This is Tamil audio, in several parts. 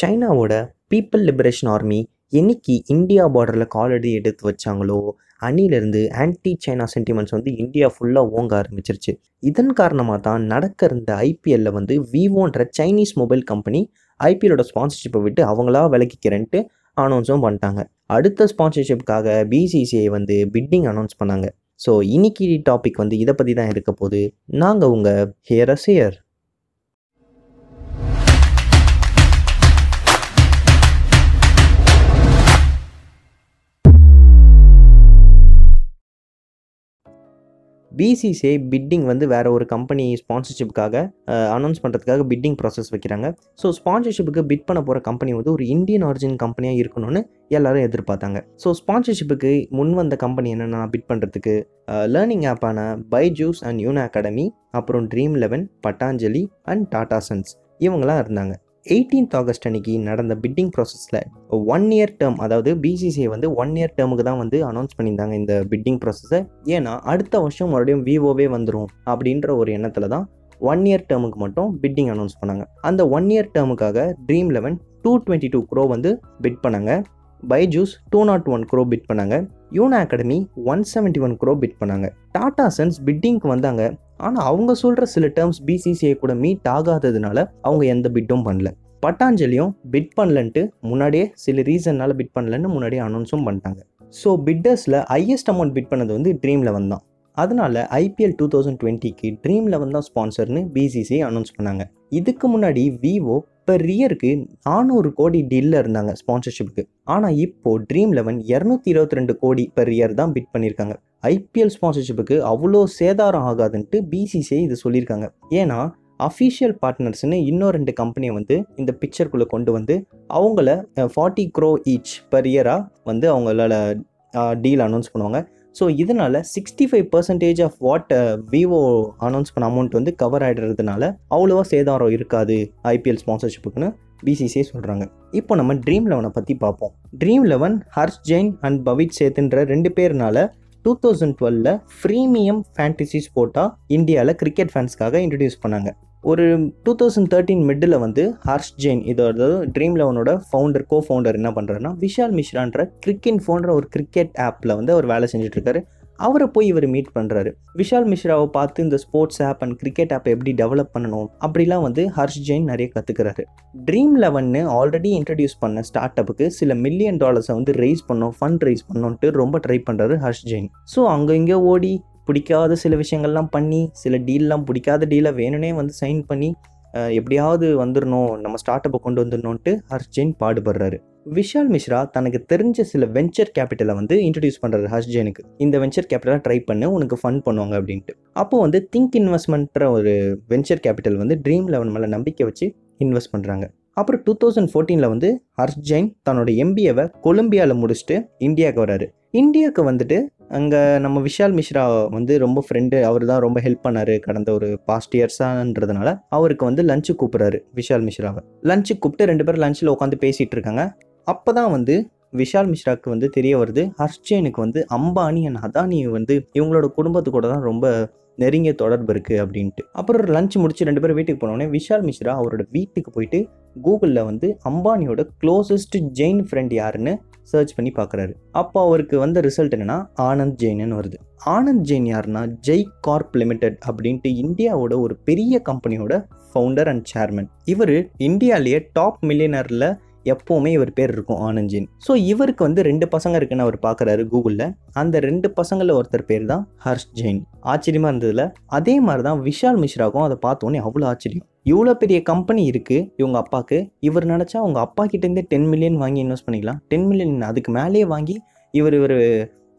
சைனாவோட பீப்பிள் லிபரேஷன் ஆர்மி என்னைக்கு இந்தியா பார்டரில் காலடி எடுத்து வச்சாங்களோ அணிலிருந்து ஆன்டி சைனா சென்டிமெண்ட்ஸ் வந்து இந்தியா ஃபுல்லாக ஓங்க ஆரம்பிச்சிருச்சு. இதன் காரணமாக தான் நடக்க இருந்த ஐபிஎல்ல வந்து விவோன்ற சைனீஸ் மொபைல் கம்பெனி ஐபிஎல்லோட ஸ்பான்சர்ஷிப்பை விட்டு அவங்களா விலக்கிக்கிறேன்ட்டு அனௌன்ஸும் பண்ணிட்டாங்க. அடுத்த ஸ்பான்சர்ஷிப்புக்காக பிசிசிஐ வந்து பிட்டிங் அனௌன்ஸ் பண்ணாங்க. ஸோ இன்னைக்கு டாபிக் வந்து இதை பற்றி தான் இருக்க போது நாங்கள் உங்கள் ஹியர் அஸ் பிசிசிஐ பிட்டிங் வந்து வேறு ஒரு கம்பெனி ஸ்பான்சர்ஷிப்புக்காக அனௌன்ஸ் பண்ணுறதுக்காக பிட்டிங் ப்ராசஸ் வைக்கிறாங்க. ஸோ ஸ்பான்சர்ஷிப்புக்கு பிட் பண்ண போகிற கம்பெனி வந்து ஒரு இந்தியன் ஆரிஜின் கம்பெனியாக இருக்கணும்னு எல்லாரும் எதிர்பார்த்தாங்க. ஸோ ஸ்பான்சர்ஷிப்புக்கு முன் வந்த கம்பெனி என்னென்னா பிட் பண்ணுறதுக்கு லேர்னிங் ஆப்பான பைஜூஸ் அண்ட் யூனா அகாடமி அப்புறம் Dream Eleven Patanjali and Tata Sons இவங்களாம் இருந்தாங்க. எயிட்டீன்த் ஆகஸ்ட் அன்னைக்கு நடந்த பிட்டிங் ப்ராசஸில் ஒன் இயர் டேர்ம் அதாவது பிசிசிஐ வந்து ஒன் இயர் டேர்முக்கு தான் வந்து அனௌன்ஸ் பண்ணியிருந்தாங்க இந்த பிட்டிங் ப்ராசஸை ஏன்னா அடுத்த வருஷம் மறுபடியும் விவோவே வந்துடும் அப்படின்ற ஒரு எண்ணத்தில் தான் ஒன் இயர் டேர்முக்கு மட்டும் பிட்டிங் அனௌன்ஸ் பண்ணாங்க. அந்த one year டேர்முக்காக dream eleven two twenty two crore வந்து பிட் பண்ணாங்க. Byju's two naught one crore bid பண்ணாங்க. Unacademy one seventy one crore bid பண்ணாங்க. டாடா சன்ஸ் பிட்டிங்க்கு வந்தாங்க. ஆனால் அவங்க சொல்கிற சில டேர்ம்ஸ் பிசிசிஐ கூட மீட் ஆகாததுனால அவங்க எந்த பிட்டும் பண்ணல. பட்டாஞ்சலியும் பிட் பண்ணலன்ட்டு முன்னாடியே சில ரீசன்னால் பிட் பண்ணலன்னு முன்னாடியே அனௌன்ஸும் பண்ணிட்டாங்க. ஸோ பிட்டர்ஸில் ஹையஸ்ட் அமௌண்ட் பிட் பண்ணது வந்து ட்ரீம் லெவன் தான். அதனால ஐபிஎல் டூ தௌசண்ட் டுவெண்ட்டிக்கு ட்ரீம் லெவன் தான் ஸ்பான்சர்னு பிசிசிஐ அனௌன்ஸ் பண்ணாங்க. இதுக்கு முன்னாடி விவோ பெர் இயருக்கு நானூறு கோடி டீலில் இருந்தாங்க ஸ்பான்சர்ஷிப்புக்கு ஆனால் இப்போது ட்ரீம் லெவன் இரநூத்தி இருபத்தி ரெண்டு கோடி பெர் இயர் தான் பிட் பண்ணியிருக்காங்க ஐபிஎல் ஸ்பான்சர்ஷிப்புக்கு அவ்வளோ சேதாரம் ஆகாதுன்ட்டு பிசிசிஐ இது சொல்லியிருக்காங்க. ஏன்னா அஃபீஷியல் பார்ட்னர்ஸ்னு இன்னும் ரெண்டு கம்பெனியை வந்து இந்த பிக்சருக்குள்ளே கொண்டு வந்து அவங்கள ஃபார்ட்டி க்ரோ ஈச் பெர் இயராக வந்து அவங்களால டீல் அனௌன்ஸ் பண்ணுவாங்க. ஸோ இதனால் sixty five percentage of what Vivo announce பண்ண அமௌண்ட் வந்து கவர் ஆகிடுறதுனால அவ்வளோவா சேதாரம் இருக்காது ஐபிஎல் ஸ்பான்சர்ஷிப்புக்குன்னு பிசிசிஐ சொல்கிறாங்க இப்போ நம்ம ட்ரீம் லெவனை பற்றி பார்ப்போம் dream eleven Harsh Jain and Bhavit சேத்துன்ற ரெண்டு பேர்னால டூ தௌசண்ட் டுவெலில் ஃப்ரீமியம் ஃபேண்டசி ஸ்போர்ட்டாக இந்தியாவில் கிரிக்கெட் ஃபேன்ஸ்க்காக இன்ட்ரடியூஸ் பண்ணாங்க. ஒரு டூ தௌசண்ட் தேர்ட்டீன் மிட்டில் வந்து ஹர்ஷ் ஜெயின் இதோட ட்ரீம் லெவனோட ஃபவுண்டர் கோ ஃபவுண்டர் என்ன பண்ணுறாருன்னா விஷால் மிஸ்ரான்ற கிரிக்கெட் ஃபோன்ற ஒரு கிரிக்கெட் ஆப்பில் வந்து அவர் வேலை செஞ்சுட்ருக்காரு. அவரை போய் இவர் மீட் பண்ணுறாரு விஷால் மிஸ்ராவை பார்த்து இந்த ஸ்போர்ட்ஸ் ஆப் அண்ட் கிரிக்கெட் ஆப்பை எப்படி டெவலப் பண்ணணும் அப்படிலாம் வந்து ஹர்ஷ் ஜெயின் நிறைய கற்றுக்கிறாரு ட்ரீம் லெவன்னு ஆல்ரெடி இன்ட்ரடியூஸ் பண்ண ஸ்டார்ட் அப்புக்கு சில மில்லியன் டாலர்ஸை வந்து ரைஸ் பண்ணோம் ஃபண்ட் ரைஸ் பண்ணோன்ட்டு ரொம்ப ட்ரை பண்ணுறாரு ஹர்ஷ் ஜெயின். ஸோ அங்கே இங்கே ஓடி பிடிக்காத சில விஷயங்கள்லாம் பண்ணி சில டீல்லாம் பிடிக்காத டீலை வேணும்னே வந்து சைன் பண்ணி எப்படியாவது வந்துடணும் நம்ம ஸ்டார்ட் அப்பை கொண்டு வந்துடணுன்ட்டு ஹர்ஷ்ஜெயின் பாடுபடுறாரு. விஷால் மிஸ்ரா தனக்கு தெரிஞ்ச சில வெஞ்சர் கேபிட்டலை வந்து இன்ட்ரடியூஸ் பண்ணுறாரு ஹர்ஷ்ஜெயனுக்கு. இந்த வெஞ்சர் கேபிட்டலாக ட்ரை பண்ணு உனக்கு ஃபண்ட் பண்ணுவாங்க அப்படின்ட்டு. அப்போது வந்து திங்க் இன்வெஸ்ட்மெண்ட்ற ஒரு வெஞ்சர் கேபிட்டல் வந்து ட்ரீம் லெவன் மேலே நம்பிக்கை வச்சு இன்வெஸ்ட் பண்ணுறாங்க அப்புறம் டூ தௌசண்ட் ஃபோர்டீனில் வந்து ஹர்ஷ் ஜெயின் தன்னோட எம்பிஏவை கொலம்பியாவில் முடிச்சுட்டு இந்தியாவுக்கு வராரு இந்தியாவுக்கு வந்துட்டு அங்கே நம்ம விஷால் மிஸ்ரா வந்து ரொம்ப ஃப்ரெண்டு அவர் தான் ரொம்ப ஹெல்ப் பண்ணார் கடந்த ஒரு பாஸ்ட் இயர்ஸான்றதுனால அவருக்கு வந்து லஞ்சு கூப்பிட்றாரு விஷால் மிஸ்ராவை. லஞ்சு கூப்பிட்டு ரெண்டு பேரும் லஞ்சில் உட்காந்து பேசிகிட்டு இருக்காங்க. அப்போ தான் வந்து விஷால் மிஸ்ராக்கு வந்து தெரிய வருது ஹர்ஷேனுக்கு வந்து அம்பானி அண்ட் அதானி வந்து இவங்களோட குடும்பத்து கூட தான் ரொம்ப நெருங்கிய தொடர்பு இருக்குது அப்படின்ட்டு. அப்புறம் லஞ்ச் முடிச்சு ரெண்டு பேரும் வீட்டுக்கு போனோடனே விஷால் மிஸ்ரா அவரோட வீட்டுக்கு போயிட்டு கூகுளில் வந்து அம்பானியோட க்ளோசஸ்ட் ஜெயின் ஃப்ரெண்ட் யாருன்னு சர்ச் பண்ணி பார்க்குறாரு அப்போ அவருக்கு வந்த ரிசல்ட் என்னென்னா ஆனந்த் ஜெயின்னு வருது. ஆனந்த் ஜெயின் யாருன்னா ஜெய் கார்ப் லிமிடெட் அப்படின்ட்டு இந்தியாவோட ஒரு பெரிய கம்பெனியோட ஃபவுண்டர் அண்ட் சேர்மன் இவர் இந்தியாவிலேயே டாப் மில்லியனரில் எப்போவுமே இவர் பேர் இருக்கும் ஆனந்த் ஜெயின். ஸோ இவருக்கு வந்து ரெண்டு பசங்க இருக்குன்னு அவர் பார்க்குறாரு கூகுளில் அந்த ரெண்டு பசங்களில் ஒருத்தர் பேர் தான் ஹர்ஷ் ஜெயின். ஆச்சரியமாக இருந்ததில். அதே மாதிரி தான் விஷால் மிஸ்ராக்கும் அதை பார்த்தோன்னே அவ்வளோ ஆச்சரியம். இவ்வளோ பெரிய கம்பெனி இருக்குது இவங்க அப்பாவுக்கு இவர் நினச்சா அவங்க அப்பா கிட்டேருந்தே டென் மில்லியன் வாங்கி இன்வெஸ்ட் பண்ணிக்கலாம். டென் மில்லியன் அதுக்கு மேலேயே வாங்கி இவர் இவர்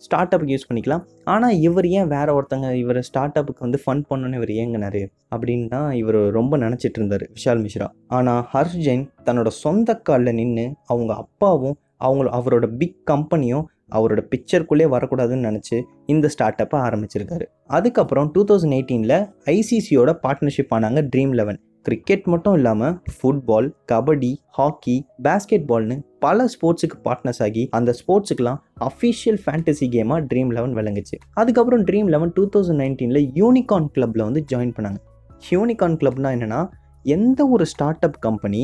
ஸ்டார்ட் அப்புக்கு யூஸ் பண்ணிக்கலாம். ஆனால் இவர் ஏன் வேறு ஒருத்தங்க இவர் ஸ்டார்ட் அப்புக்கு வந்து ஃபண்ட் பண்ணணுன்னு இவர் ஏங்கினாரு? அப்படின்னு தான் இவர் ரொம்ப நினச்சிட்டு இருந்தார் விஷால் மிஸ்ரா. ஆனால் ஹர்ஷ் ஜெயின் தன்னோட சொந்த காலில் நின்று அவங்க அப்பாவும் அவங்க அவரோட பிக் கம்பெனியும் அவரோட பிக்சருக்குள்ளே வரக்கூடாதுன்னு நினச்சி இந்த ஸ்டார்ட் அப்பை ஆரம்பிச்சிருக்காரு. அதுக்கப்புறம் டூ தௌசண்ட் எயிட்டீனில் ஐசிசியோட பார்ட்னர்ஷிப் ஆனாங்க ட்ரீம் லெவன் கிரிக்கெட் மட்டும் இல்லாமல் ஃபுட்பால் கபடி ஹாக்கி பேஸ்கெட் பால்னு பல ஸ்போர்ட்ஸுக்கு பார்ட்னர்ஸ் ஆகி அந்த ஸ்போர்ட்ஸுக்கெலாம் அஃபிஷியல் ஃபேண்டசி கேமாக ட்ரீம் லெவன் விளங்குச்சு. அதுக்கப்புறம் ட்ரீம் லெவன் டூ தௌசண்ட் நைன்டீனில் யூனிகான் கிளப்பில் வந்து ஜாயின் பண்ணாங்க. யூனிகார்ன் கிளப்னா என்னென்னா எந்த ஒரு start up company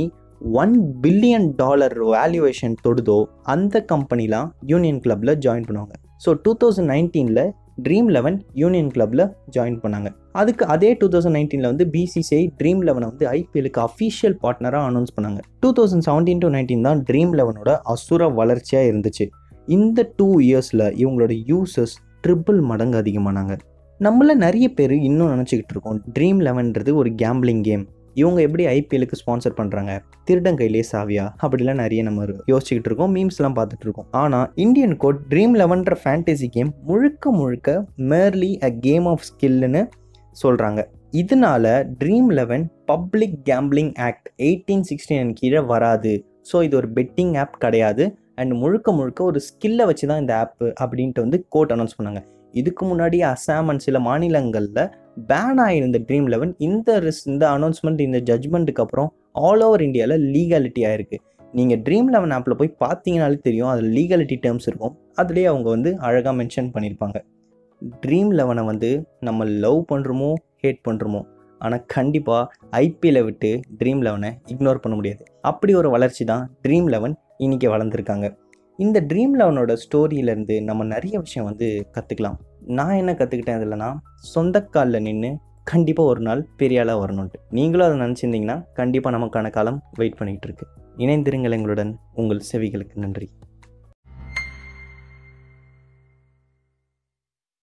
one billion dollar valuation தொடுதோ அந்த கம்பெனிலாம் யூனியன் கிளப்பில் ஜாயின் பண்ணுவாங்க. ஸோ டூ தௌசண்ட் நைன்டீனில் ட்ரீம் லெவன் யூனியன் கிளப்பில் ஜாயின் பண்ணாங்க. அதுக்கு அதே டூ தௌசண்ட் நைன்டீனில் வந்து பிசிசிஐ ட்ரீம் லெவனை வந்து ஐபிஎலுக்கு அஃபிஷியல் பார்ட்னராக அனௌன்ஸ் பண்ணாங்க. Two thousand seventeen to nineteen தான் ட்ரீம் லெவனோட அசுர வளர்ச்சியாக இருந்துச்சு. இந்த டூ இயர்ஸில் இவங்களோட யூசர்ஸ் ட்ரிபிள் மடங்கு அதிகமானாங்க. நம்மள நிறைய பேர் இன்னும் நினச்சிக்கிட்டு இருக்கோம். ட்ரீம் லெவன்றது ஒரு கேம்பிளிங் கேம் இவங்க எப்படி ஐபிஎலுக்கு ஸ்பான்சர் பண்ணுறாங்க திருடன் கையிலே சாவியா? அப்படிலாம் நிறைய நம்ம யோசிச்சுக்கிட்டு இருக்கோம் மீம்ஸ்லாம் பார்த்துட்டு இருக்கோம். ஆனால் இந்தியன் கோட் ட்ரீம் லெவன்ற ஃபேண்டசி கேம் முழுக்க முழுக்க மேர்லி அ கேம் ஆஃப் ஸ்கில்னு சொல்கிறாங்க இதனால Dream Eleven public gambling act eighteen sixteen கீழே வராது. ஸோ இது ஒரு பெட்டிங் ஆப் கிடையாது. அண்ட் முழுக்க முழுக்க ஒரு ஸ்கில்லை வச்சு தான் இந்த ஆப் அப்படின்ட்டு வந்து கோர்ட் அனௌன்ஸ் பண்ணாங்க. இதுக்கு முன்னாடி அசாம் அண்ட் சில மாநிலங்களில் பேன் ஆகியிருந்த ட்ரீம் லெவன் இந்த ரிஸ் இந்த அனௌன்ஸ்மெண்ட் இந்த ஜட்மெண்ட்டுக்கு அப்புறம் ஆல் ஓவர் இந்தியாவில் லீகாலிட்டி ஆகிருக்கு நீங்கள் ட்ரீம் லெவன் ஆப்பில் போய் பார்த்தீங்கனாலே தெரியும் அதில் லீகாலிட்டி டேர்ம்ஸ் இருக்கும். அதுலேயே அவங்க வந்து அழகாக மென்ஷன் பண்ணியிருப்பாங்க ட்ரீம் லெவனை வந்து நம்ம லவ் பண்ணுறோமோ ஹேட் பண்ணுறோமோ ஆனால் கண்டிப்பாக ஐபிஎல்லை விட்டு ட்ரீம் லெவனை இக்னோர் பண்ண முடியாது. அப்படி ஒரு வளர்ச்சி தான் ட்ரீம் லெவன் இன்றைக்கி வளர்ந்துருக்காங்க. இந்த ட்ரீம் லெவனோட ஸ்டோரியிலேருந்து நம்ம நிறைய விஷயம் வந்து கற்றுக்கலாம் நான் என்ன கற்றுக்கிட்டேன் இதில்னா சொந்த காலில் நின்று கண்டிப்பாக ஒரு நாள் பெரிய ஆளாக வரணுன்ட்டு நீங்களும் அதை நினச்சிருந்தீங்கன்னா கண்டிப்பாக நமக்கான காலம் வெயிட் பண்ணிகிட்டு இருக்கு. இணைந்திருங்கள் எங்களுடன். உங்கள் செவிகளுக்கு நன்றி.